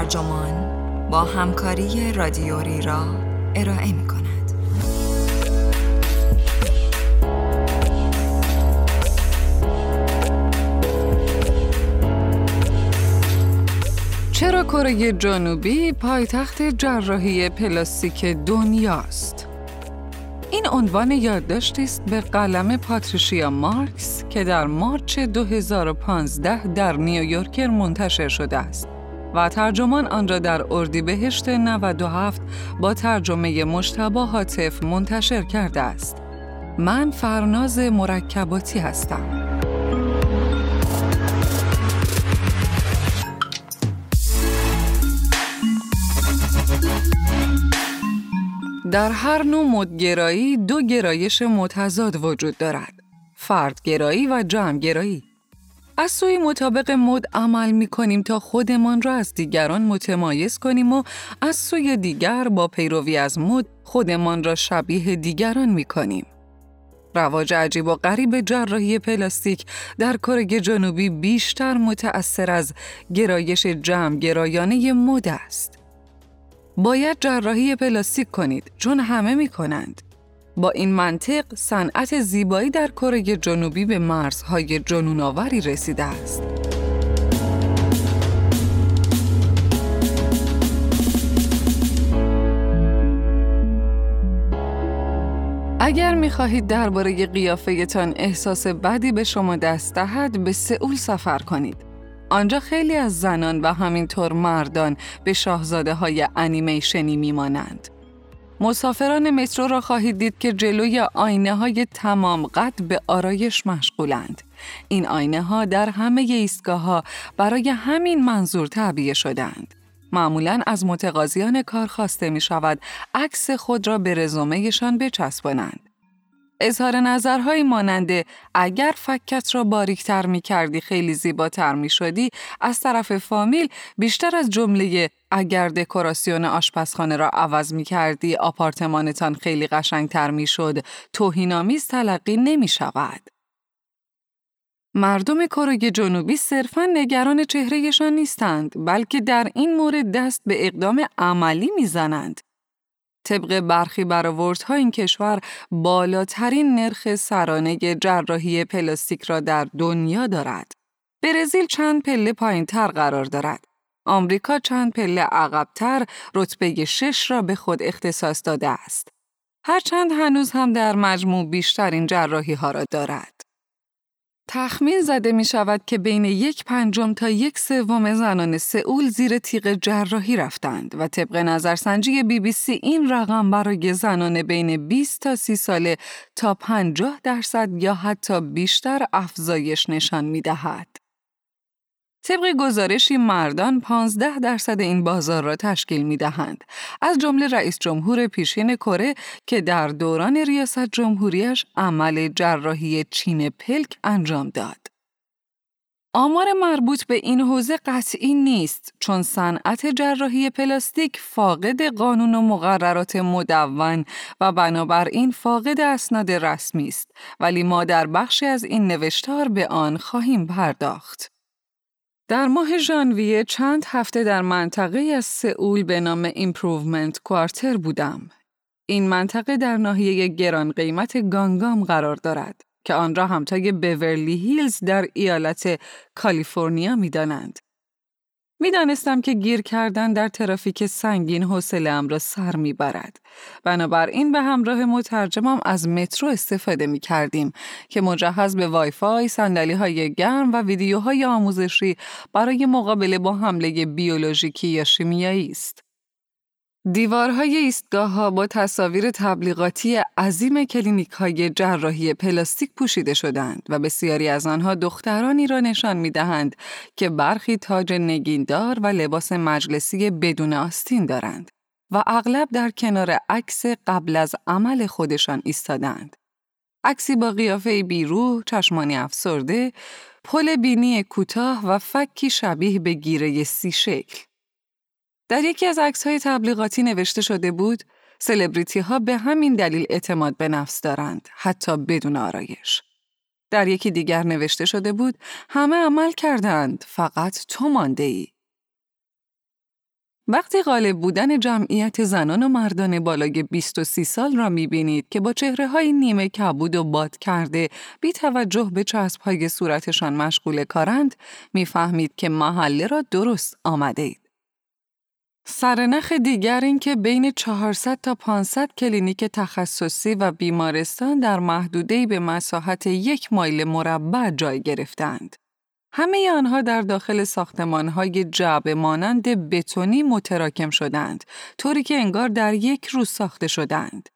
ترجمان با همکاری رادیوری را ارائه می کند. چرا کره جنوبی پایتخت جراحی پلاستیک دنیاست؟ این عنوان یادداشتی است به قلم پاتریشیا مارکس که در مارچ 2015 در نیویورکر منتشر شده است و ترجمان آن را در اردیبهشت 97 با ترجمه مشتبه حاطف منتشر کرده است. من فرناز مرکباتی هستم. در هر نوع مدگرایی دو گرایش متضاد وجود دارد. فردگرایی و جمعگرایی. از سوی مطابق مد عمل می کنیم تا خودمان را از دیگران متمایز کنیم و از سوی دیگر با پیروی از مد خودمان را شبیه دیگران می کنیم. رواج عجیب و غریب جراحی پلاستیک در کره جنوبی بیشتر متأثر از گرایش جمع گرایانه مد است. باید جراحی پلاستیک کنید چون همه می کنند. با این منطق صنعت زیبایی در کره جنوبی به مرزهای جنونآوری رسیده است. اگر می خواهید درباره قیافهتان احساس بدی به شما دست دهد به سئول سفر کنید. آنجا خیلی از زنان و همینطور مردان به شاهزاده های انیمیشنی میمانند. مسافران مترو را خواهید دید که جلوی آینه های تمام قد به آرایش مشغولند. این آینه ها در همه ایستگاه ها برای همین منظور تعبیه شدند. معمولا از متقاضیان کار خواسته می شود عکس خود را به رزومهشان بچسبانند. اظهار نظرهایی ماننده اگر فکت را باریکتر می کردی خیلی زیباتر می شدی از طرف فامیل بیشتر از جمله اگر دکوراسیون آشپزخانه را عوض می کردی آپارتمانتان خیلی قشنگتر می شد توهینآمیز تلقی نمی شود. مردم کره جنوبی صرفا نگران چهرهشان نیستند بلکه در این مورد دست به اقدام عملی می‌زنند. طبق برخی برآوردها این کشور بالاترین نرخ سرانه جراحی پلاستیک را در دنیا دارد. برزیل چند پله پایین تر قرار دارد. آمریکا چند پله عقبتر رتبه شش را به خود اختصاص داده است. هرچند هنوز هم در مجموع بیشترین جراحی ها را دارد. تخمین زده می شود که بین یک پنجم تا یک سوم زنان سئول زیر تیغ جراحی رفتند و طبق نظرسنجی بی بی سی این رقم برای زنان بین 20 تا 30 ساله تا 50 درصد یا حتی بیشتر افزایش نشان می دهد. طبق گزارشی مردان 15 درصد این بازار را تشکیل می دهند. از جمله رئیس جمهور پیشین کره که در دوران ریاست جمهوریش عمل جراحی چین پلک انجام داد. آمار مربوط به این حوزه قطعی نیست چون صنعت جراحی پلاستیک فاقد قانون و مقررات مدون و بنابراین فاقد اسناد رسمی است ولی ما در بخشی از این نوشتار به آن خواهیم پرداخت. در ماه ژانویه چند هفته در منطقه از سئول به نام Improvement Quarter بودم. این منطقه در ناحیه گران قیمت گانگنام قرار دارد که آن را همتای بورلی هیلز در ایالت کالیفرنیا می دانند. می‌دانستم که گیر کردن در ترافیک سنگین حوصله را سر می‌برد. بنابراین به همراه مترجمم از مترو استفاده می کردیم که مجهز به وایفای، صندلی های گرم و ویدیوهای آموزشی برای مقابله با حمله بیولوژیکی یا شیمیایی است. دیوارهای ایستگاه ها با تصاویر تبلیغاتی عظیم کلینیک های جراحی پلاستیک پوشیده شدند و بسیاری از آنها دخترانی را نشان می دهند که برخی تاج نگیندار و لباس مجلسی بدون آستین دارند و اغلب در کنار عکس قبل از عمل خودشان ایستادند. عکسی با قیافه بیروح، چشمانی افسرده، پل بینی کوتاه و فکی شبیه به گیره سی شکل. در یکی از عکس های تبلیغاتی نوشته شده بود سلبریتی ها به همین دلیل اعتماد به نفس دارند حتی بدون آرایش. در یکی دیگر نوشته شده بود همه عمل کردند فقط تو مانده ای. وقتی غالب بودن جمعیت زنان و مردان بالای 23 سال را می‌بینید که با چهره های نیمه کبود و باد کرده بی توجه به چسب های صورتشان مشغول کارند می‌فهمید که محله را درست آمده اید. سرنخ دیگر این که بین 400 تا 500 کلینیک تخصصی و بیمارستان در محدوده به مساحت یک مایل مربع جای گرفتند. همه آنها در داخل ساختمانهای جعبه مانند بتونی متراکم شدند، طوری که انگار در یک روز ساخته شدند.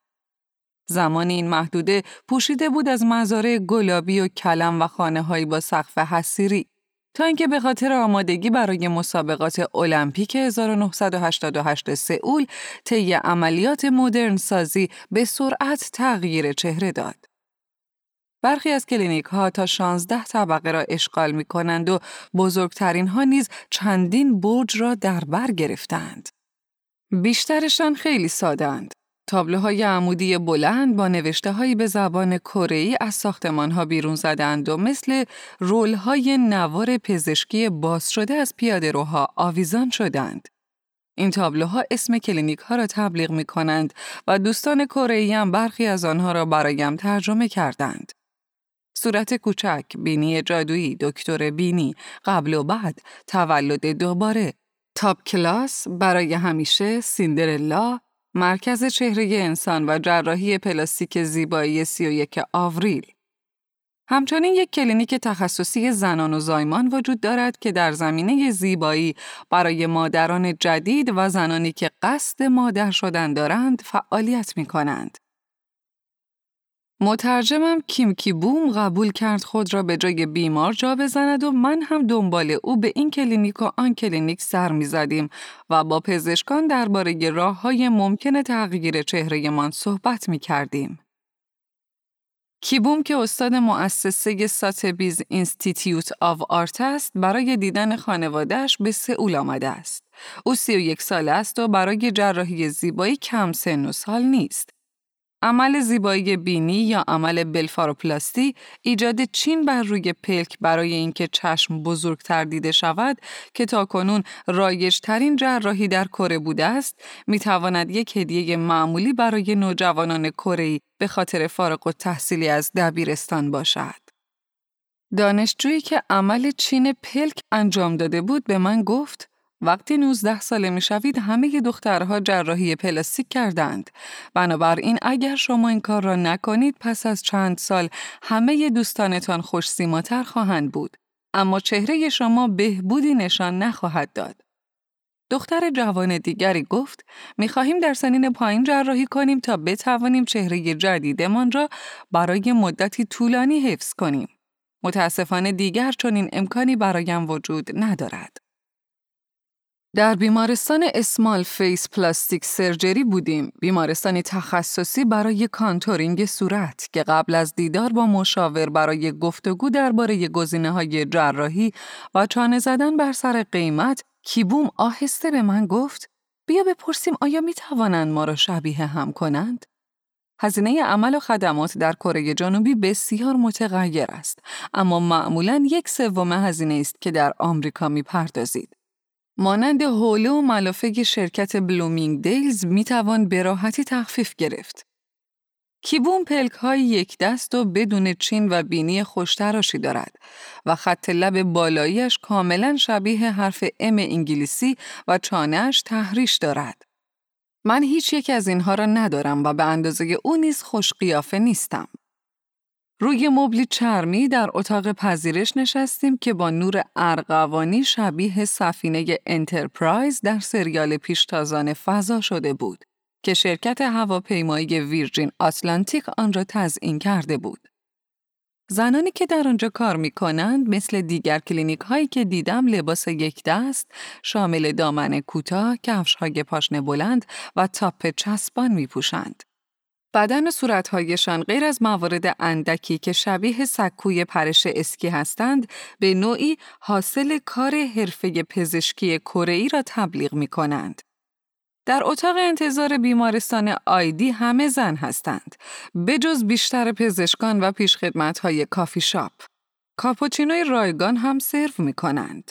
زمان این محدوده پوشیده بود از مزارع گلابی و کلم و خانه با سقف حسیری تا اینکه به خاطر آمادگی برای مسابقات المپیک 1988 سئول طی عملیات مدرن سازی به سرعت تغییر چهره داد. برخی از کلینیک ها تا 16 طبقه را اشغال می کنند و بزرگترین ها نیز چندین برج را در بر گرفتند. بیشترشان خیلی سادند. تابلوهای عمودی بلند با نوشته هایی به زبان کره‌ای از ساختمان ها بیرون زدند و مثل رول های نوار پزشکی باز شده از پیاده روها آویزان شدند. این تابلوها اسم کلینیک ها را تبلیغ می کنند و دوستان کره‌ایم هم برخی از آنها را برایم ترجمه کردند. صورت کوچک، بینی جادویی، دکتر بینی، قبل و بعد، تولد دوباره، top class، برای همیشه، سیندرلا، مرکز چهره انسان و جراحی پلاستیک زیبایی 31 آوریل. همچنین یک کلینیک تخصصی زنان و زایمان وجود دارد که در زمینه زیبایی برای مادران جدید و زنانی که قصد مادر شدن دارند فعالیت می کنند. مترجمم کیم کیبوم قبول کرد خود را به جای بیمار جا بزند و من هم دنبال او به این کلینیک و آن کلینیک سر می زدیم و با پزشکان درباره راه های ممکن تغییر چهره من صحبت می کردیم. کیبوم که استاد مؤسسه Sotheby's Institute of Art است برای دیدن خانوادهش به سئول آمده است. او سی و یک سال است و برای جراحی زیبایی کم سن و سال نیست. عمل زیبایی بینی یا عمل بلفاروپلاستی ایجاد چین بر روی پلک برای اینکه چشم بزرگتر دیده شود که تاکنون رایج ترین جراحی در کره بوده است می تواند یک هدیه معمولی برای نوجوانان کره به خاطر فارغ التحصیلی از دبیرستان باشد. دانشجویی که عمل چین پلک انجام داده بود به من گفت وقتی 19 ساله می شوید همه دخترها جراحی پلاستیک کردند. بنابراین اگر شما این کار را نکنید پس از چند سال همه دوستانتان خوش سیماتر خواهند بود. اما چهره شما بهبودی نشان نخواهد داد. دختر جوان دیگری گفت می خواهیم در سنین پایین جراحی کنیم تا بتوانیم چهره جدیدمان را برای مدتی طولانی حفظ کنیم. متاسفانه دیگر چنین امکانی برایم وجود ندارد. در بیمارستان Small Face Plastic Surgery بودیم، بیمارستانی تخصصی برای contouring صورت که قبل از دیدار با مشاور برای گفتگو درباره گزینه های جراحی و چانه زدن بر سر قیمت، کیبوم آهسته به من گفت بیا بپرسیم آیا می توانند ما را شبیه هم کنند؟ هزینه عمل و خدمات در کره جنوبی بسیار متغیر است، اما معمولا یک سوم هزینه‌ای است که در آمریکا می پردازید. مانند حوله و ملافه شرکت Bloomingdale's می توان به راحتی تخفیف گرفت. کیبوم پلک های یک دست و بدون چین و بینی خوشتراشی دارد و خط لب بالاییش کاملا شبیه حرف ام انگلیسی و چانهش ته‌ریش دارد. من هیچ یک از اینها را ندارم و به اندازه او نیز خوش قیافه نیستم. روی مبلی چرمی در اتاق پذیرش نشستیم که با نور ارغوانی شبیه سفینه Enterprise در سریال پیشتازان فضا شده بود که شرکت هواپیمایی Virgin Atlantic آن را تزئین کرده بود. زنانی که در آنجا کار می کنند مثل دیگر کلینیک هایی که دیدم لباس یک دست شامل دامن کوتاه، کفش های پاشنه بلند و تاپ چسبان می پوشند. بدن صورتهایشان غیر از موارد اندکی که شبیه سکوی پرش اسکی هستند به نوعی حاصل کار حرفه پزشکی کره را تبلیغ می کنند. در اتاق انتظار بیمارستان آیدی همه زن هستند بجز بیشتر پزشکان و پیشخدمت های کافی شاپ. کاپوچینوی رایگان هم سرو می کنند.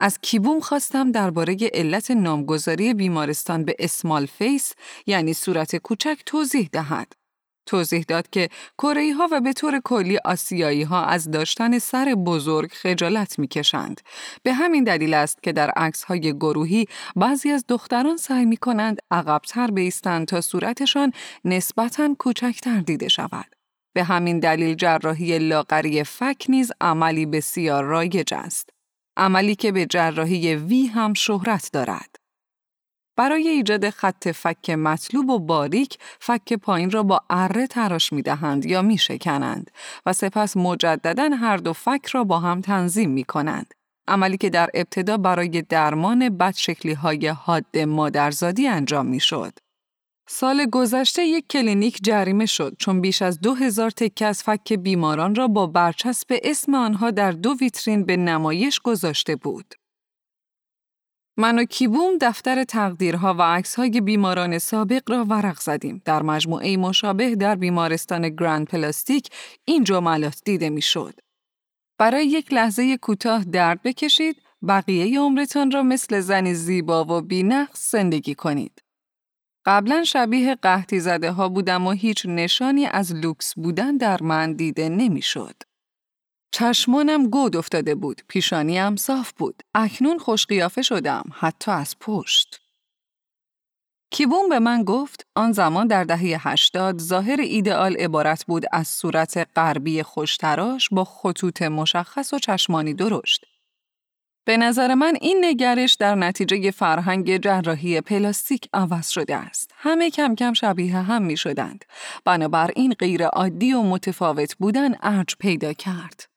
از کیبوم خواستم درباره علت نامگذاری بیمارستان به Small Face یعنی صورت کوچک توضیح دهد. توضیح داد که کره‌ای ها و به طور کلی آسیایی ها از داشتن سر بزرگ خجالت می کشند. به همین دلیل است که در عکس های گروهی بعضی از دختران سعی می کنند عقبتر بیستند تا صورتشان نسبتاً کوچکتر دیده شود. به همین دلیل جراحی لاغری فک نیز عملی بسیار رایج است. عملی که به جراحی وی هم شهرت دارد. برای ایجاد خط فک مطلوب و باریک فک پایین را با اره تراش می دهند یا می شکنند و سپس مجددا هر دو فک را با هم تنظیم می کنند. عملی که در ابتدا برای درمان بدشکلی های حاد مادرزادی انجام می شد. سال گذشته یک کلینیک جریمه شد چون بیش از دو هزار تکه از فک بیماران را با برچسب اسم آنها در دو ویترین به نمایش گذاشته بود. من و کیبوم دفتر تقدیرها و عکسهای بیماران سابق را ورق زدیم. در مجموعه مشابه در بیمارستان Grand Plastic این جملات دیده می‌شد. برای یک لحظه کوتاه درد بکشید، بقیه عمرتان را مثل زنی زیبا و بینقص زندگی کنید. قبلا شبیه قحطی زده ها بودم و هیچ نشانی از لوکس بودن در من دیده نمی‌شد. چشمانم گود افتاده بود، پیشانیم صاف بود. اکنون خوش قیافه شدم، حتی از پشت. کیبون به من گفت آن زمان در دهه هشتاد ظاهر ایدئال عبارت بود از صورت غربی خوشتراش با خطوط مشخص و چشمانی درشت. به نظر من این نگرش در نتیجه فرهنگ جراحی پلاستیک عوض شده است. همه کم کم شبیه هم می شدند. بنابراین غیر عادی و متفاوت بودن ارج پیدا کرد.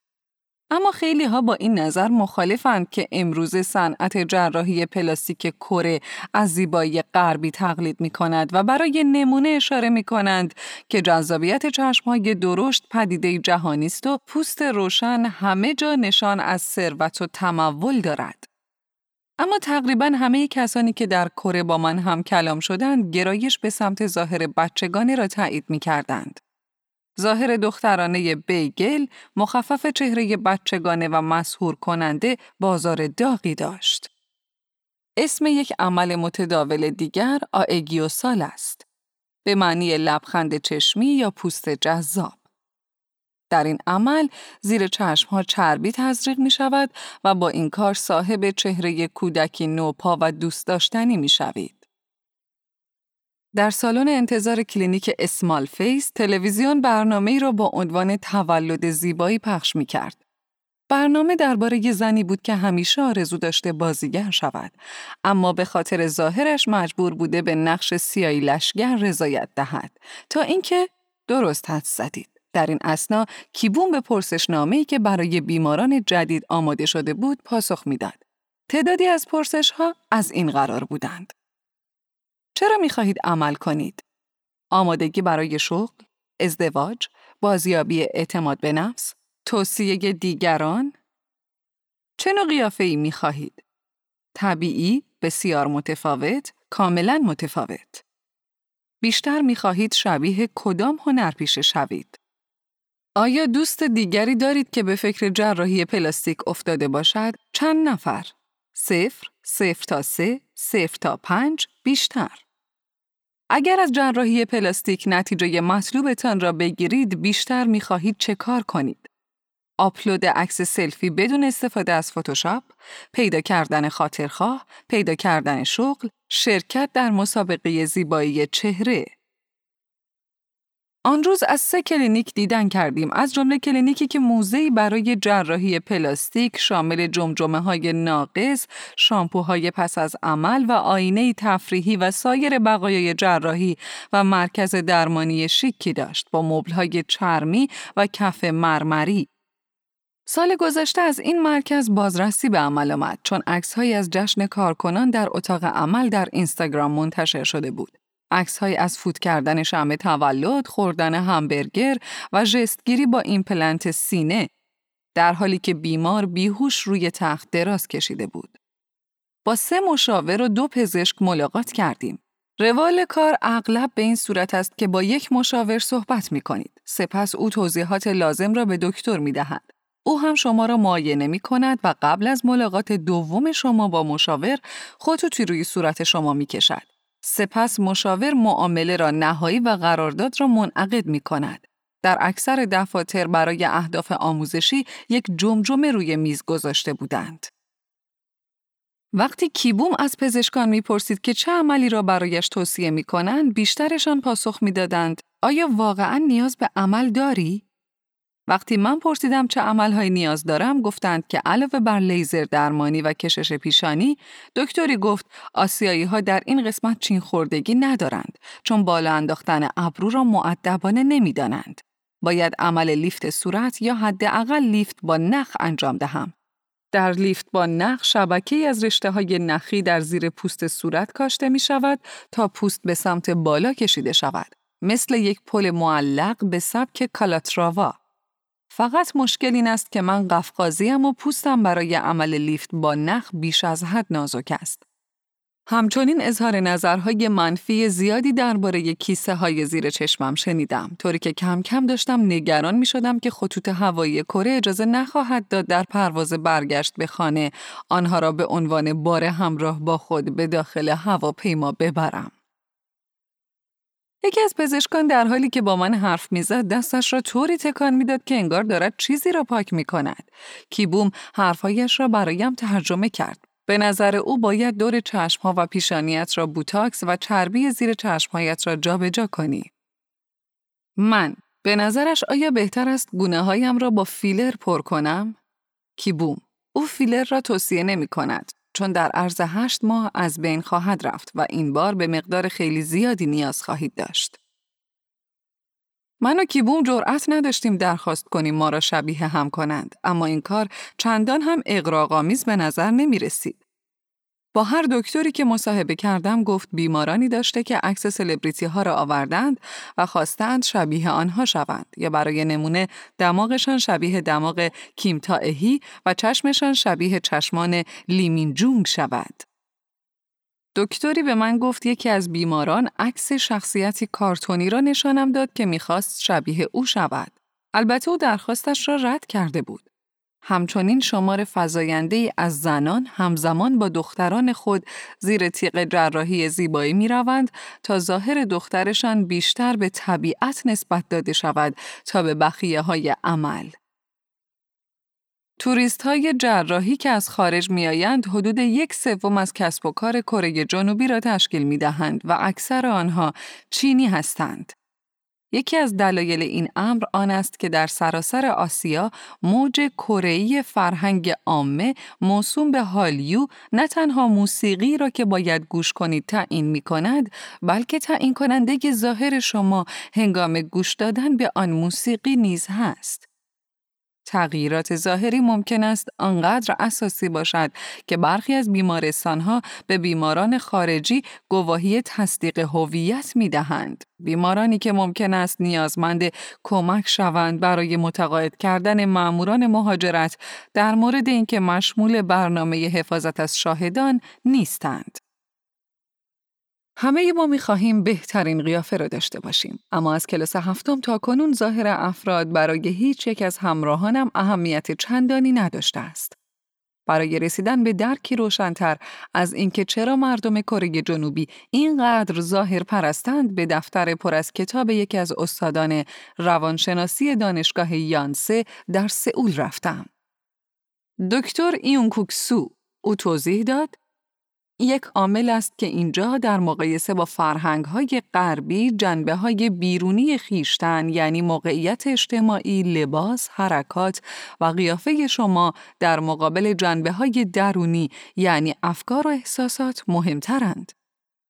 اما خیلی ها با این نظر مخالفند که امروز صنعت جراحی پلاستیک کره از زیبایی غربی تقلید می کند و برای نمونه اشاره می کنند که جذابیت های درشت پدیده جهانی است و پوست روشن همه جا نشان از ثروت و تمول دارد. اما تقریبا همه کسانی که در کره با من هم کلام شدند گرایش به سمت ظاهر بچگانه را تایید می کردند. ظاهر دخترانه بیگل مخفف چهره بچگانه و مسهور کننده بازار داغی داشت. اسم یک عمل متداول دیگر آئگیوسال است. به معنی لبخند چشمی یا پوست جذاب. در این عمل زیر چشم ها چربی تزریق می شود و با این کار صاحب چهره کودکی نوپا و دوست داشتنی می شوید. در سالن انتظار کلینیک Small Face تلویزیون برنامه‌ای را با عنوان تولد زیبایی پخش می کرد. برنامه درباره زنی بود که همیشه آرزو داشته بازیگر شود اما به خاطر ظاهرش مجبور بوده به نقش سیاهی لشگر رضایت دهد. تا اینکه درست حدس زدید. در این اثنا کیبوم به پرسشنامه‌ای که برای بیماران جدید آماده شده بود پاسخ می‌داد. تعدادی از پرسش ها از این قرار بودند. چرا می خواهید عمل کنید؟ آمادگی برای شغل، ازدواج، بازیابی اعتماد به نفس، توصیه دیگران؟ چه نوع قیافه ای می خواهید؟ طبیعی، بسیار متفاوت، کاملا متفاوت. بیشتر می خواهید شبیه کدام هنرپیشه شوید؟ آیا دوست دیگری دارید که به فکر جراحی پلاستیک افتاده باشد؟ چند نفر؟ صفر، صفر تا سه، صفر تا پنج، بیشتر. اگر از جراحی پلاستیک نتیجه مطلوبتان را بگیرید بیشتر می‌خواهید چه کار کنید؟ آپلود عکس سلفی بدون استفاده از فتوشاپ، پیدا کردن خاطرخواه، پیدا کردن شغل، شرکت در مسابقه زیبایی چهره، آن روز از سه کلینیک دیدن کردیم از جمله کلینیکی که موزه‌ای برای جراحی پلاستیک شامل جمجمه های ناقص، شامپوهای پس از عمل و آینه تفریحی و سایر بقایای جراحی و مرکز درمانی شیکی داشت با مبلهای چرمی و کف مرمری. سال گذشته از این مرکز بازرسی به عمل آمد چون عکسهایی از جشن کارکنان در اتاق عمل در اینستاگرام منتشر شده بود. های از فوت کردن شمع تولد، خوردن همبرگر و ژستگیری با ایمپلنت سینه در حالی که بیمار بیهوش روی تخت دراز کشیده بود. با سه مشاور و دو پزشک ملاقات کردیم. روال کار اغلب به این صورت است که با یک مشاور صحبت می کنید. سپس او توضیحات لازم را به دکتر می دهد. او هم شما را معاینه می کند و قبل از ملاقات دوم شما با مشاور خطوطی روی صورت شما می کشد. سپس مشاور معامله را نهایی و قرارداد را منعقد می کند. در اکثر دفاتر برای اهداف آموزشی یک جمجمه روی میز گذاشته بودند. وقتی کیبوم از پزشکان می‌پرسید که چه عملی را برایش توصیه می کنند، بیشترشان پاسخ می‌دادند آیا واقعا نیاز به عمل داری؟ وقتی من پرسیدم چه عملهایی نیاز دارم گفتند که علاوه بر لیزر درمانی و کشش پیشانی دکتری گفت آسیایی ها در این قسمت چین خوردگی ندارند چون بالا انداختن ابرو را معدبانه نمی‌دانند. باید عمل لیفت صورت یا حداقل لیفت با نخ انجام دهم. در لیفت با نخ شبکه از رشته های نخی در زیر پوست صورت کاشته می شود تا پوست به سمت بالا کشیده شود مثل یک پل معلق به سبک کالاتراوا فقط مشکل این است که من قفقازیم و پوستم برای عمل لیفت با نخ بیش از حد نازک است. همچنین اظهار نظرهای منفی زیادی درباره کیسه های زیر چشمم شنیدم طوری که کم کم داشتم نگران می شدم که خطوط هوایی کره اجازه نخواهد داد در پرواز برگشت به خانه آنها را به عنوان بار همراه با خود به داخل هواپیما ببرم. یکی از پزشکان در حالی که با من حرف می‌زد دستش را طوری تکان می‌داد که انگار دارد چیزی را پاک می کند. کیبوم حرفهایش را برایم ترجمه کرد. به نظر او باید دور چشمها و پیشانیت را بوتاکس و چربی زیر چشمهایت را جابجا جا کنی. من به نظرش آیا بهتر است گونه هایم را با فیلر پر کنم؟ کیبوم او فیلر را توصیه نمی کند چون در عرض هشت ماه از بین خواهد رفت و این بار به مقدار خیلی زیادی نیاز خواهید داشت. من و کیبوم جرأت نداشتیم درخواست کنیم ما را شبیه هم کنند اما این کار چندان هم اقراقامیز به نظر نمی رسید. با هر دکتری که مصاحبه کردم گفت بیمارانی داشته که عکس سلبریتی ها را آوردند و خواستند شبیه آنها شوند یا برای نمونه دماغشان شبیه دماغ کیم تائهی و چشمشان شبیه چشمان لیمین جونگ شود. دکتری به من گفت یکی از بیماران عکس شخصیتی کارتونی را نشانم داد که می‌خواست شبیه او شود. البته او درخواستش را رد کرده بود. همچنین شمار فزاینده از زنان همزمان با دختران خود زیر تیغ جراحی زیبایی می روند تا ظاهر دخترشان بیشتر به طبیعت نسبت داده شود تا به بخیه های عمل. توریست های جراحی که از خارج می آیند حدود یک سوم از کسب و کار کره جنوبی را تشکیل می دهند و اکثر آنها چینی هستند. یکی از دلایل این امر آن است که در سراسر آسیا موج کره‌ای فرهنگ عامه موسوم به هالیو نه تنها موسیقی را که باید گوش کنید تعیین می کند بلکه تعیین کننده ظاهر شما هنگام گوش دادن به آن موسیقی نیز هست. تغییرات ظاهری ممکن است آنقدر اساسی باشد که برخی از بیمارستانها به بیماران خارجی گواهی تصدیق هویت می دهند. بیمارانی که ممکن است نیازمند کمک شوند برای متقاعد کردن ماموران مهاجرت در مورد اینکه مشمول برنامه حفاظت از شاهدان نیستند. همه ما می خواهیم بهترین قیافه را داشته باشیم اما از کلاس هفتم تا کنون ظاهر افراد برای هیچ یک از همراهانم اهمیت چندانی نداشته است. برای رسیدن به درکی روشنتر از اینکه چرا مردم کره جنوبی اینقدر ظاهر پرستند به دفتر پر از کتاب یکی از استادان روانشناسی دانشگاه یانسه در سئول رفتم. دکتر ایونکوکسو او توضیح داد یک عامل است که اینجا در مقایسه با فرهنگ های غربی جنبه های بیرونی خیشتن یعنی موقعیت اجتماعی، لباس، حرکات و قیافه شما در مقابل جنبه های درونی یعنی افکار و احساسات مهمترند.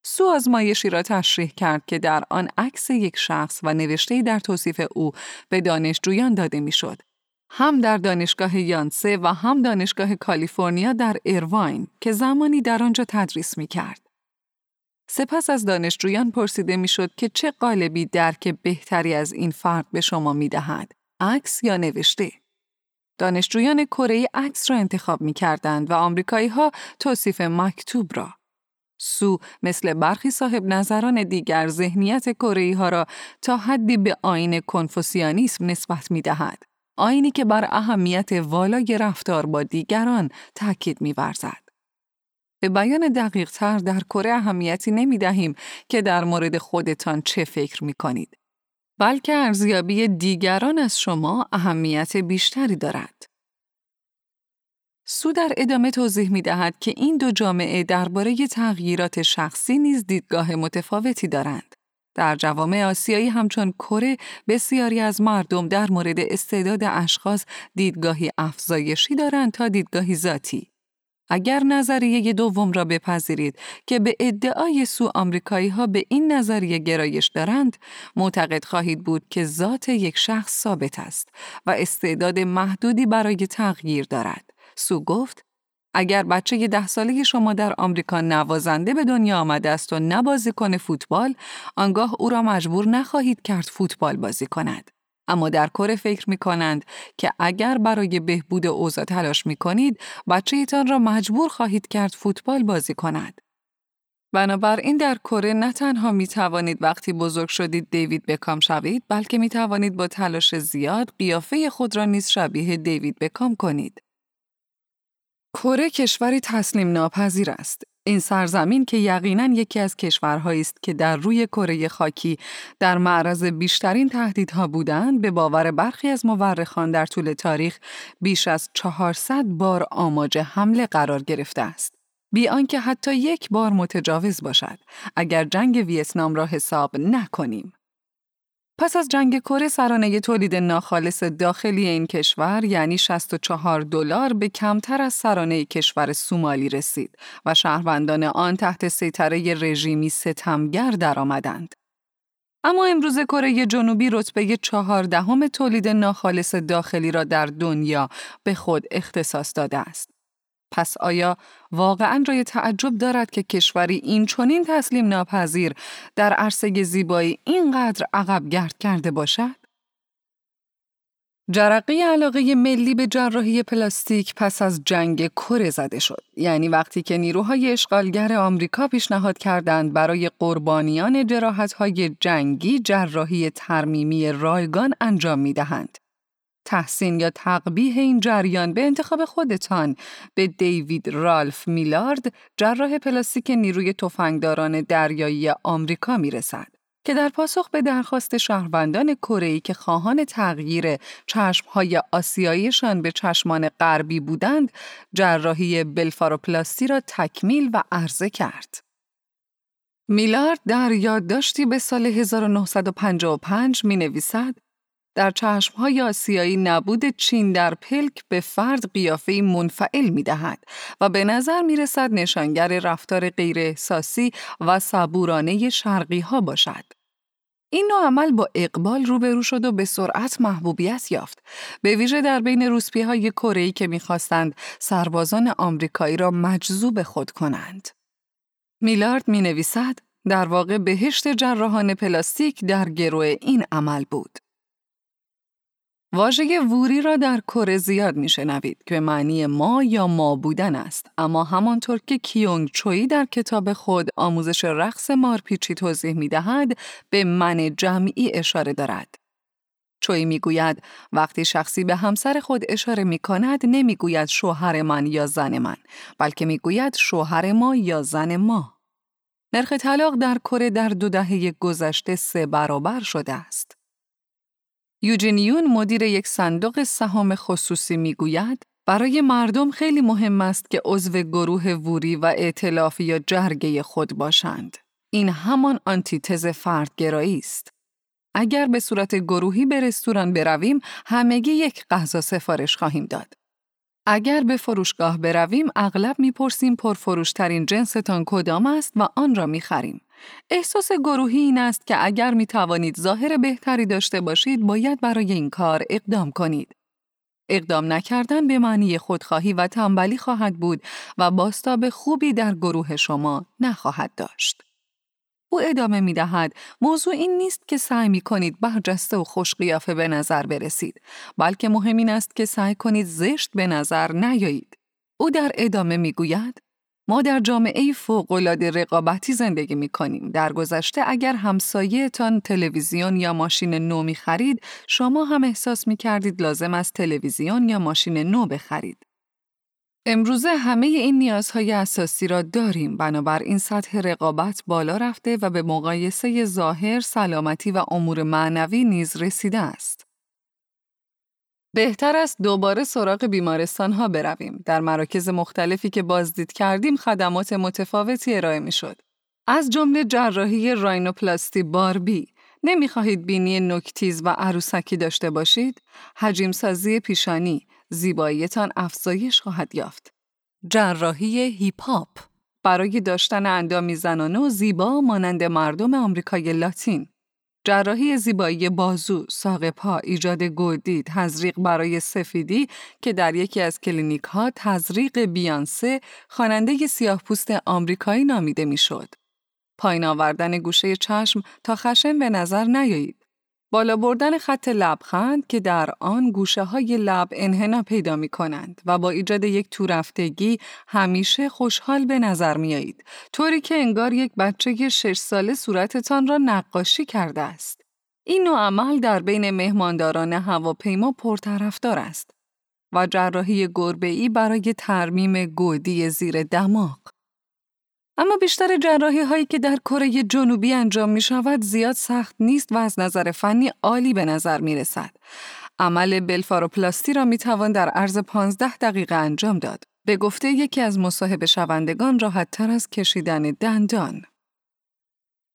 سو آزمایشی را تشریح کرد که در آن عکس یک شخص و نوشته در توصیف او به دانشجویان داده می‌شد. هم در دانشگاه یانسه و هم دانشگاه کالیفرنیا در ایرواین که زمانی در آنجا تدریس می کرد. سپس از دانشجویان پرسیده می‌شد که چه قالبی درک بهتری از این فرد به شما می دهد، عکس یا نوشته. دانشجویان کره عکس را انتخاب می کردند و آمریکایی ها توصیف مکتوب را. سو مثل برخی صاحب نظران دیگر ذهنیت کره ها را تا حدی به آین کنفوسیانیسم نسبت می دهد. آینی که بر اهمیت والای رفتار با دیگران تاکید می‌ورزد. به بیان دقیق تر در کره اهمیتی نمی دهیم که در مورد خودتان چه فکر می کنید. بلکه ارزیابی دیگران از شما اهمیت بیشتری دارد. سو در ادامه توضیح می دهد که این دو جامعه درباره تغییرات شخصی نیز دیدگاه متفاوتی دارند. در جوامع آسیایی همچون کره بسیاری از مردم در مورد استعداد اشخاص دیدگاهی افزایشی دارند تا دیدگاهی ذاتی. اگر نظریه دوم را بپذیرید که به ادعای سو آمریکایی ها به این نظریه گرایش دارند، معتقد خواهید بود که ذات یک شخص ثابت است و استعداد محدودی برای تغییر دارد. سو گفت اگر بچه ده ساله شما در آمریکا نوازنده به دنیا آمده است و نبازی کنه فوتبال، آنگاه او را مجبور نخواهید کرد فوتبال بازی کند. اما در کره فکر می کنند که اگر برای بهبود اوضاع تلاش می کنید، بچهتان را مجبور خواهید کرد فوتبال بازی کند. بنابراین در کره نه تنها می توانید وقتی بزرگ شدید دیوید بکام شوید، بلکه می توانید با تلاش زیاد قیافه خود را نیز شبیه دیوید بکام کنید. کره کشوری تسلیم ناپذیر است. این سرزمین که یقینا یکی از کشورهایی است که در روی کره خاکی در معرض بیشترین تهدیدها بودند به باور برخی از مورخان در طول تاریخ بیش از 400 بار آماج حمله قرار گرفته است. بی آنکه حتی یک بار متجاوز باشد اگر جنگ ویتنام را حساب نکنیم. پس از جنگ کره سرانه تولید ناخالص داخلی این کشور یعنی 64 دلار به کمتر از سرانه کشور سومالی رسید و شهروندان آن تحت سیطره رژیمی ستمگر درآمدند. اما امروز کره جنوبی رتبه چهاردهم تولید ناخالص داخلی را در دنیا به خود اختصاص داده است. پس آیا واقعا رای تعجب دارد که کشوری این چونین تسلیم ناپذیر در عرصه زیبایی اینقدر عقب گرد کرده باشد؟ جرقه علاقه ملی به جراحی پلاستیک پس از جنگ کره زده شد. یعنی وقتی که نیروهای اشغالگر آمریکا پیشنهاد کردند برای قربانیان جراحت‌های جنگی جراحی ترمیمی رایگان انجام می‌دهند. تحسین یا تقبیه این جریان به انتخاب خودتان به دیوید رالف میلارد جراح پلاستیک نیروی تفنگداران دریایی آمریکا می رسد. که در پاسخ به درخواست شهروندان کره که خواهان تغییر چشمهای آسیاییشان به چشمان غربی بودند، جراحی بلفاروپلاستی را تکمیل و عرضه کرد. میلارد در یادداشتی به سال 1955 می نویسد در چشمهای آسیایی نبود چین در پلک به فرد قیافه منفعل می دهد و به نظر می رسد نشانگر رفتار غیر احساسی و صبورانه شرقی ها باشد. این نوع عمل با اقبال روبرو شد و به سرعت محبوبیت یافت به ویژه در بین روسپی های کره که می‌خواستند سربازان آمریکایی را مجذوب خود کنند. میلارد می نویسد در واقع بهشت جراحان پلاستیک در گروه این عمل بود. واژه ووری را در کره زیاد میشنوید که معنی ما یا ما بودن است اما همانطور که کیونگ چوی در کتاب خود آموزش رقص مارپیچی توضیح می دهد به من جمعی اشاره دارد. چوی می‌گوید وقتی شخصی به همسر خود اشاره می کند نمی گوید شوهر من یا زن من بلکه می گوید شوهر ما یا زن ما. نرخ طلاق در کره در دو دهه گذشته سه برابر شده است. یوجینیون مدیر یک صندوق سهام خصوصی می‌گوید برای مردم خیلی مهم است که عضو گروه ووری و ائتلاف یا جرگه خود باشند. این همان آنتیتز فردگرایی است. اگر به صورت گروهی به رستوران برویم، همگی یک غذا سفارش خواهیم داد. اگر به فروشگاه برویم، اغلب می‌پرسیم پرفروشترین جنستان کدام است و آن را می‌خریم. احساس گروهی این است که اگر می توانید ظاهر بهتری داشته باشید باید برای این کار اقدام کنید. اقدام نکردن به معنی خودخواهی و تنبلی خواهد بود و باستاب خوبی در گروه شما نخواهد داشت. او ادامه می دهد موضوع این نیست که سعی می کنید برجسته و خوش قیافه به نظر برسید بلکه مهم این است که سعی کنید زشت به نظر نیایید. او در ادامه می گوید ما در جامعه فوق‌العاده رقابتی زندگی می کنیم. در گذشته اگر همسایهتان تلویزیون یا ماشین نو می خرید، شما هم احساس می کردید لازم است تلویزیون یا ماشین نو بخرید. امروزه همه این نیازهای اساسی را داریم بنابراین سطح رقابت بالا رفته و به مقایسه ظاهر، سلامتی و امور معنوی نیز رسیده است. بهتر است دوباره سراغ بیمارستان ها برویم. در مراکز مختلفی که بازدید کردیم خدمات متفاوتی ارائه می شد. از جمله جراحی راینوپلاستی باربی، نمی‌خواهید بینی نکتیز و عروسکی داشته باشید؟ حجیم سازی پیشانی، زیباییتان افزایش خواهد یافت. جراحی هیپاپ برای داشتن اندامی زنانه و زیبا مانند مردم آمریکای لاتین. جراحی زیبایی بازو، ساق پا، ایجاد گودی، تزریق برای سفیدی که در یکی از کلینیک ها تزریق بیانسه خواننده سیاهپوست آمریکایی نامیده می‌شد. پایین آوردن گوشه چشم تا خشن به نظر نیایید. بالا بردن خط لبخند که در آن گوشه های لب انحنا پیدا می کنند و با ایجاد یک تورفتگی همیشه خوشحال به نظر می آیید. طوری که انگار یک بچه شش ساله صورتتان را نقاشی کرده است. این نوع عمل در بین مهمانداران هواپیما پرطرفدار است و جراحی گربه برای ترمیم گودی زیر دماغ. اما بیشتر جراحی هایی که در کره جنوبی انجام می شود زیاد سخت نیست و از نظر فنی عالی به نظر می رسد. عمل بلفاروپلاستی را می توان در عرض 15 دقیقه انجام داد. به گفته یکی از مصاحبه شوندگان راحت تر از کشیدن دندان.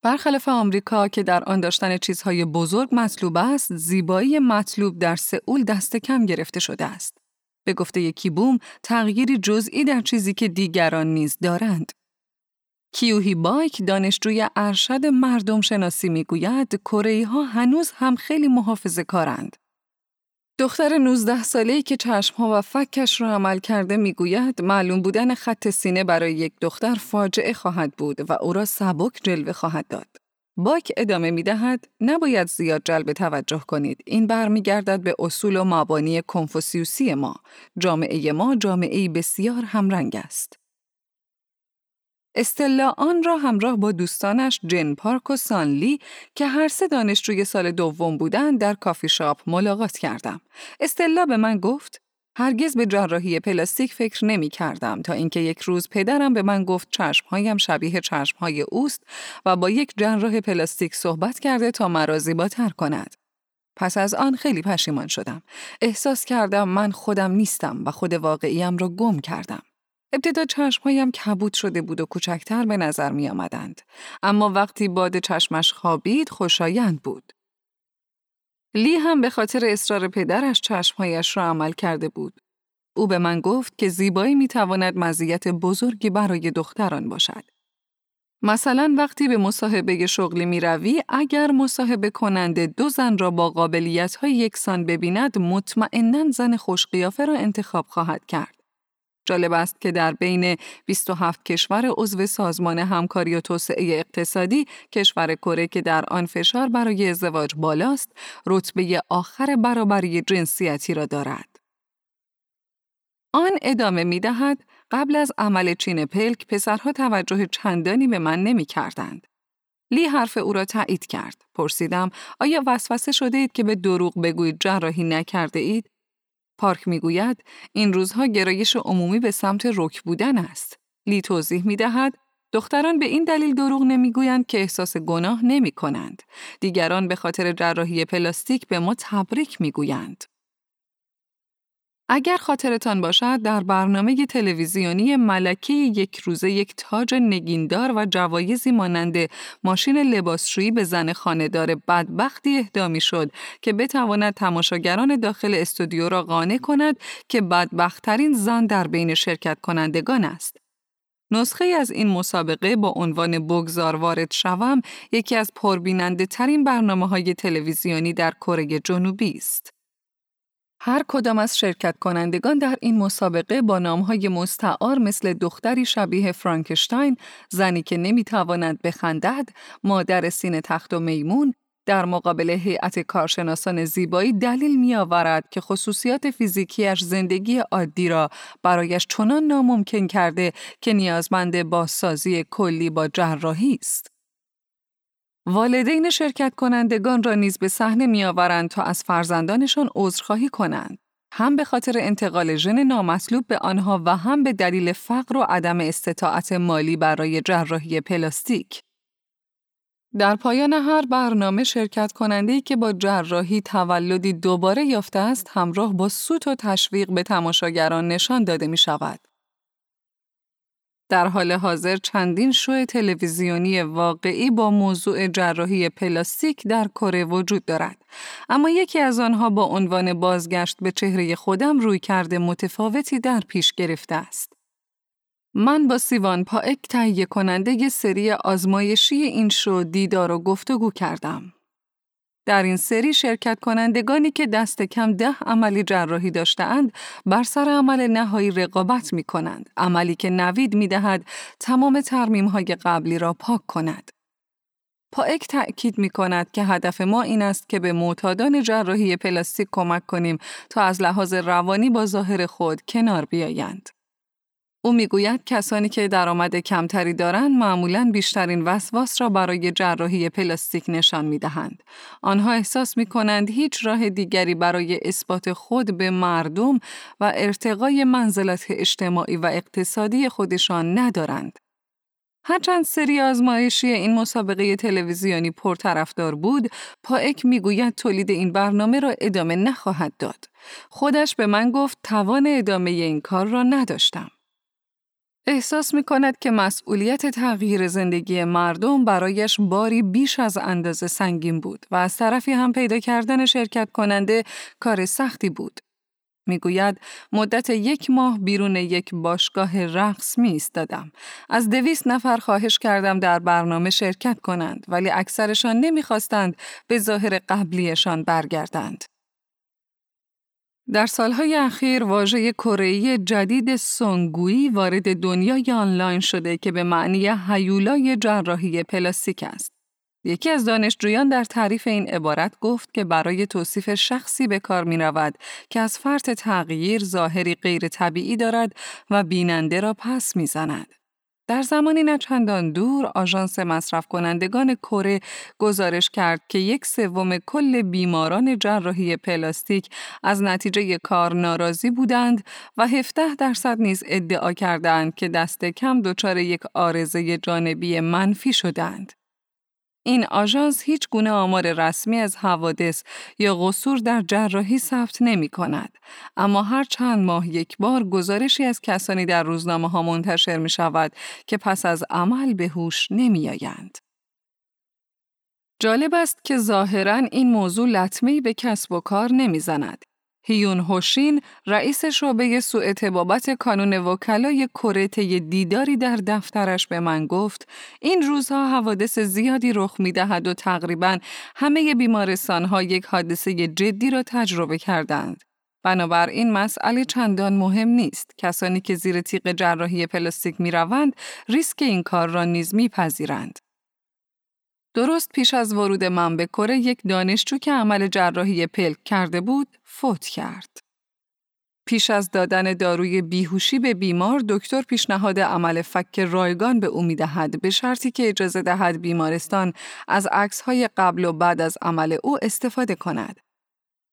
برخلاف آمریکا که در آن داشتن چیزهای بزرگ مطلوب است، زیبایی مطلوب در سئول دست کم گرفته شده است. به گفته یکی بوم، تغییری جزئی در چیزی که دیگران نیز دارند. کیوهی بایک دانشجوی ارشد مردم شناسی می‌گوید کره ها هنوز هم خیلی محافظه کارند. دختر 19 ساله‌ای که چشمها و فکش را عمل کرده می‌گوید معلوم بودن خط سینه برای یک دختر فاجعه خواهد بود و او را سبک جلوه خواهد داد. باک ادامه می دهد نباید زیاد جلب توجه کنید. این برمیگردد به اصول و مبانی کنفوسیوسی ما. جامعه ما جامعه بسیار همرنگ است. استلا آن را همراه با دوستانش جن پارک و سانلی که هر سه دانشجوی سال دوم بودند در کافی شاپ ملاقات کردم. استلا به من گفت هرگز به جراحی پلاستیک فکر نمی کردم تا اینکه یک روز پدرم به من گفت چشمهایم شبیه چشمهای اوست و با یک جراح پلاستیک صحبت کرده تا مرا زیباتر کند. پس از آن خیلی پشیمان شدم. احساس کردم من خودم نیستم و خود واقعیم را گم کردم. ابتدا چشمهایم کبود شده بود و کوچکتر به نظر می آمدند. اما وقتی باد چشمش خوابید خوشایند بود. لی هم به خاطر اصرار پدرش چشمهایش را عمل کرده بود. او به من گفت که زیبایی می تواند مزیت بزرگی برای دختران باشد. مثلا وقتی به مصاحبه شغلی می روی، اگر مصاحبه کننده دو زن را با قابلیت های یکسان ببیند مطمئنا زن خوشقیافه را انتخاب خواهد کرد. جالب است که در بین 27 کشور عضو سازمان همکاری و توسعه اقتصادی کشور کره که در آن فشار برای ازدواج بالاست رتبه آخر برابری جنسیتی را دارد. آن ادامه می دهد قبل از عمل چین پلک پسرها توجه چندانی به من نمی کردند. لی حرف او را تایید کرد. پرسیدم آیا وسوسه شده اید که به دروغ بگویید جراحی نکرده اید؟ پارک می‌گوید این روزها گرایش عمومی به سمت رک بودن است. لی توضیح می دهد دختران به این دلیل دروغ نمی‌گویند که احساس گناه نمی کنند. دیگران به خاطر جراحی پلاستیک به ما تبریک می‌گویند. اگر خاطرتان باشد در برنامه تلویزیونی ملکه یک روزه یک تاج نگیندار و جوایزی مانند ماشین لباسشویی به زن خانهدار بدبختی اهدا شد که بتواند تماشاگران داخل استودیو را قانع کند که بدبختترین زن در بین شرکت کنندگان است. نسخه از این مسابقه با عنوان بگذار وارد شوم یکی از پربیننده ترین برنامه های تلویزیونی در کره جنوبی است. هر کدام از شرکت کنندگان در این مسابقه با نامهای مستعار مثل دختری شبیه فرانکشتاین، زنی که نمی‌تواند بخندد، مادر سینه تخت و میمون، در مقابل هیئت کارشناسان زیبایی دلیل می آورد که خصوصیات فیزیکیش زندگی عادی را برایش چنان ناممکن کرده که نیازمند بازسازی کلی با جراحی است. والدین شرکت کنندگان را نیز به صحنه می آورند تا از فرزندانشان عذرخواهی کنند. هم به خاطر انتقال ژن نامطلوب به آنها و هم به دلیل فقر و عدم استطاعت مالی برای جراحی پلاستیک. در پایان هر برنامه شرکت کننده که با جراحی تولدی دوباره یافته است همراه با سوت و تشویق به تماشاگران نشان داده می شود. در حال حاضر چندین شو تلویزیونی واقعی با موضوع جراحی پلاستیک در کره وجود دارد اما یکی از آنها با عنوان بازگشت به چهره خودم روی کرده متفاوتی در پیش گرفته است من با سیوان پاک تهیه کننده سری آزمایشی این شو دیدار و گفتگو کردم. در این سری شرکت کنندگانی که دست کم ده عملی جراحی داشتهاند بر سر عمل نهایی رقابت می کنند. عملی که نوید می دهد تمام ترمیم های قبلی را پاک کند. پاک تأکید می کند که هدف ما این است که به معتادان جراحی پلاستیک کمک کنیم تا از لحاظ روانی با ظاهر خود کنار بیایند. او می‌گوید کسانی که درآمد کمتری دارند معمولا بیشترین وسواس را برای جراحی پلاستیک نشان می دهند. آنها احساس می کنند هیچ راه دیگری برای اثبات خود به مردم و ارتقای منزلت اجتماعی و اقتصادی خودشان ندارند. هرچند سری آزمایشی این مسابقه تلویزیونی پرطرفدار بود، پاک می‌گوید تولید این برنامه را ادامه نخواهد داد. خودش به من گفت توان ادامه این کار را نداشتم. احساس می کند که مسئولیت تغییر زندگی مردم برایش باری بیش از اندازه سنگین بود و از طرفی هم پیدا کردن شرکت کننده کار سختی بود. می‌گوید مدت یک ماه بیرون یک باشگاه رقص می ایستادم. از دویست نفر خواهش کردم در برنامه شرکت کنند ولی اکثرشان نمی‌خواستند به ظاهر قبلیشان برگردند. در سالهای اخیر واژه کره جدید سونگویی وارد دنیای آنلاین شده که به معنی هیولای جراحی پلاستیک است. یکی از دانشجویان در تعریف این عبارت گفت که برای توصیف شخصی به کار می رود که از فرط تغییر ظاهری غیر طبیعی دارد و بیننده را پس می زند. در زمانی نه چندان دور آژانس مصرف کنندگان کره گزارش کرد که یک سوم کل بیماران جراحی پلاستیک از نتیجه کار ناراضی بودند و 17 درصد نیز ادعا کردند که دست کم دچار یک آرزه جانبی منفی شدند. این آژانس هیچ گونه آمار رسمی از حوادث یا قصور در جراحی ثبت نمی کند. اما هر چند ماه یک بار گزارشی از کسانی در روزنامه ها منتشر می شود که پس از عمل به هوش نمی آیند. جالب است که ظاهرا این موضوع لطمه‌ای به کسب و کار نمی‌زند. هیون هوشین رئیس شعبه سوء تبابت کانون وکلای کره دیداری در دفترش به من گفت این روزها حوادث زیادی رخ می دهد و تقریبا همه بیمارستان ها یک حادثه جدی را تجربه کردند. بنابراین مسئله چندان مهم نیست. کسانی که زیر تیغ جراحی پلاستیک می روند ریسک این کار را نیز میپذیرند. درست پیش از ورود من به کره یک دانشجو که عمل جراحی پلک کرده بود فوت کرد. پیش از دادن داروی بیهوشی به بیمار دکتر پیشنهاد عمل فک رایگان به او می‌دهد به شرطی که اجازه دهد بیمارستان از های قبل و بعد از عمل او استفاده کند.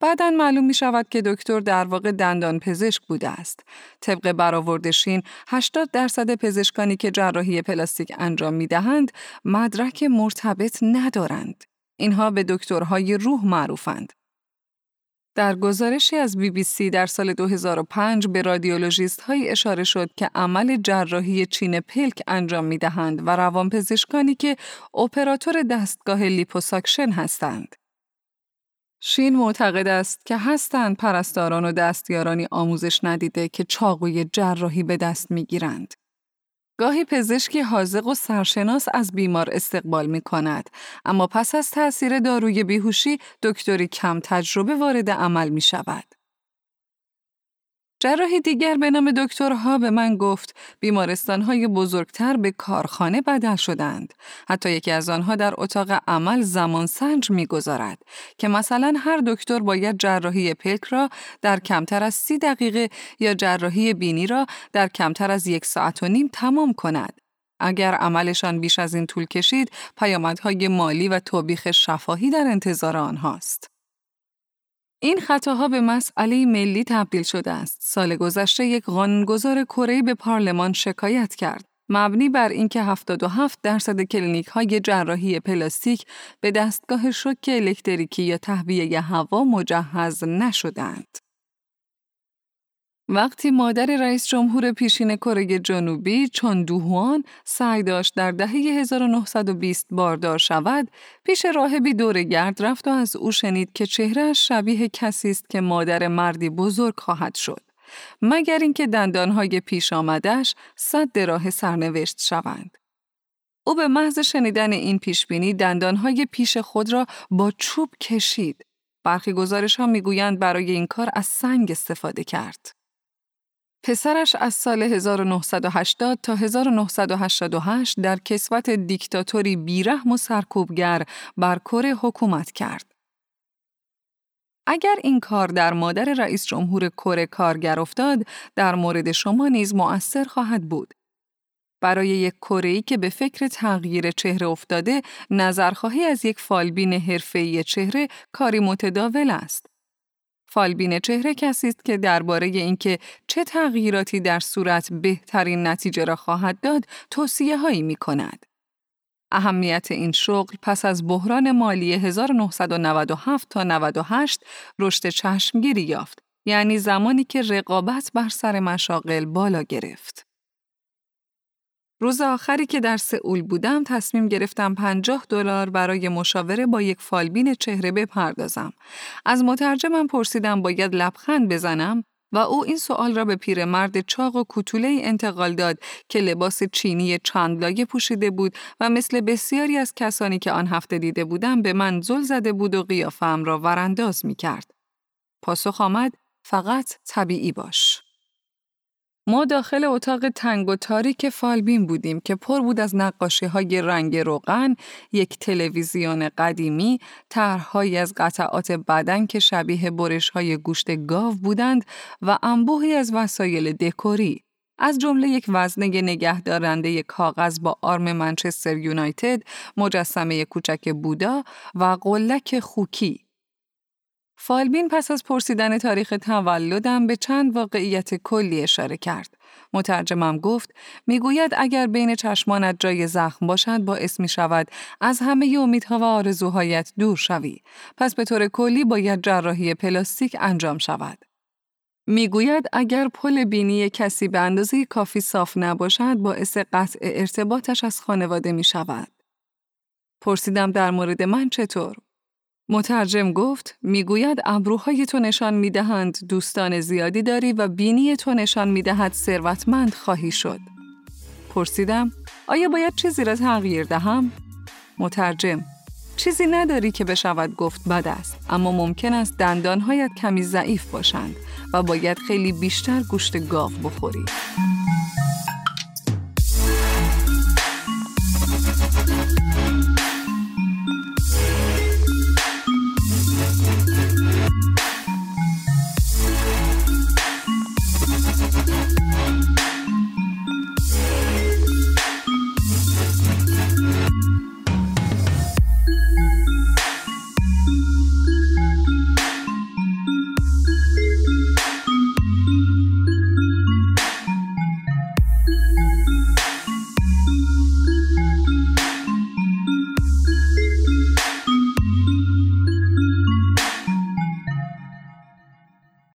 بعدا معلوم می شود که دکتر در واقع دندان پزشک بوده است. طبق برآوردشین 80 درصد پزشکانی که جراحی پلاستیک انجام می دهند مدرک مرتبط ندارند. اینها به دکترهای روح معروفند. در گزارشی از بی بی سی در سال 2005 به رادیولوژیست های اشاره شد که عمل جراحی چین پلک انجام می دهند و روانپزشکانی که اپراتور دستگاه لیپوساکشن هستند. شین معتقد است که هستند پرستاران و دستیارانی آموزش ندیده که چاقوی جراحی به دست می گیرند. گاهی پزشکی حاذق و سرشناس از بیمار استقبال می کند، اما پس از تأثیر داروی بیهوشی دکتری کم تجربه وارد عمل می شود. جراحی دیگر به نام دکترها به من گفت بیمارستانهای بزرگتر به کارخانه بدل شدند. حتی یکی از آنها در اتاق عمل زمان سنج می‌گذارد که مثلا هر دکتر باید جراحی پلک را در کمتر از سی دقیقه یا جراحی بینی را در کمتر از یک ساعت و نیم تمام کند. اگر عملشان بیش از این طول کشید، پیامدهای مالی و توبیخ شفاهی در انتظار آنهاست. این خطاها به مسئله‌ای ملی تبدیل شده است. سال گذشته یک قانونگذار کره‌ای به پارلمان شکایت کرد. مبنی بر اینکه 77 درصد کلینیک های جراحی پلاستیک به دستگاه شوک الکتریکی یا تهویه هوا مجهز نشدند. وقتی مادر رئیس جمهور پیشین کره جنوبی چون دوهوان سعی داشت در دهه 1920 باردار شود، پیش راهبی دور گرد رفت و از او شنید که چهرهش شبیه کسی است که مادر مردی بزرگ خواهد شد. مگر اینکه دندانهای پیش آمدش صد راه سرنوشت شوند. او به محض شنیدن این پیشبینی دندانهای پیش خود را با چوب کشید. برخی گزارش ها می‌گویند برای این کار از سنگ استفاده کرد. پسرش از سال 1980 تا 1988 در کسوت دیکتاتوری بیرحم و سرکوبگر بر کره حکومت کرد. اگر این کار در مادر رئیس جمهور کره کارگر افتاد، در مورد شما نیز مؤثر خواهد بود. برای یک کره‌ای که به فکر تغییر چهره افتاده، نظرخواهی از یک فالبین حرفه‌ای چهره کاری متداول است. فالبین چهره کسی است که درباره اینکه چه تغییراتی در صورت بهترین نتیجه را خواهد داد توصیه هایی می کند. اهمیت این شغل پس از بحران مالی 1997 تا 98 رشد چشمگیری یافت یعنی زمانی که رقابت بر سر مشاغل بالا گرفت. روز آخری که در سئول بودم تصمیم گرفتم 50 دلار برای مشاوره با یک فالبین چهره بپردازم. از مترجمم پرسیدم باید لبخند بزنم و او این سوال را به پیرمرد چاق و کوتوله انتقال داد که لباس چینی چند لایه پوشیده بود و مثل بسیاری از کسانی که آن هفته دیده بودم به من زل زده بود و قیافم را ورانداز می کرد. پاسخ آمد فقط طبیعی باش. ما داخل اتاق تنگ و تاریک فالبین بودیم که پر بود از نقاشی های رنگ روغن، یک تلویزیون قدیمی، طرحهایی از قطعات بدن که شبیه برش های گوشت گاو بودند و انبوهی از وسایل دکوری. از جمله یک وزنه نگهدارنده کاغذ با آرم منچستر یونایتد، مجسمه کوچک بودا و قلک خوکی. فالبین پس از پرسیدن تاریخ تولدم به چند واقعیت کلی اشاره کرد. مترجمم گفت می‌گوید اگر بین چشمانت جای زخم باشد باعث می شود از همه امیدها و آرزوهایت دور شوی. پس به طور کلی باید جراحی پلاستیک انجام شود. می‌گوید اگر پل بینی کسی به اندازه کافی صاف نباشد باعث قطع ارتباطش از خانواده می شود. پرسیدم در مورد من چطور؟ مترجم گفت می‌گوید ابروهای تو نشان می‌دهند دوستان زیادی داری و بینی تو نشان می‌دهد ثروتمند خواهی شد. پرسیدم آیا باید چیزی را تغییر دهم؟ مترجم چیزی نداری که بشود گفت بد است اما ممکن است دندانهایت کمی ضعیف باشند و باید خیلی بیشتر گوشت گاو بخوری.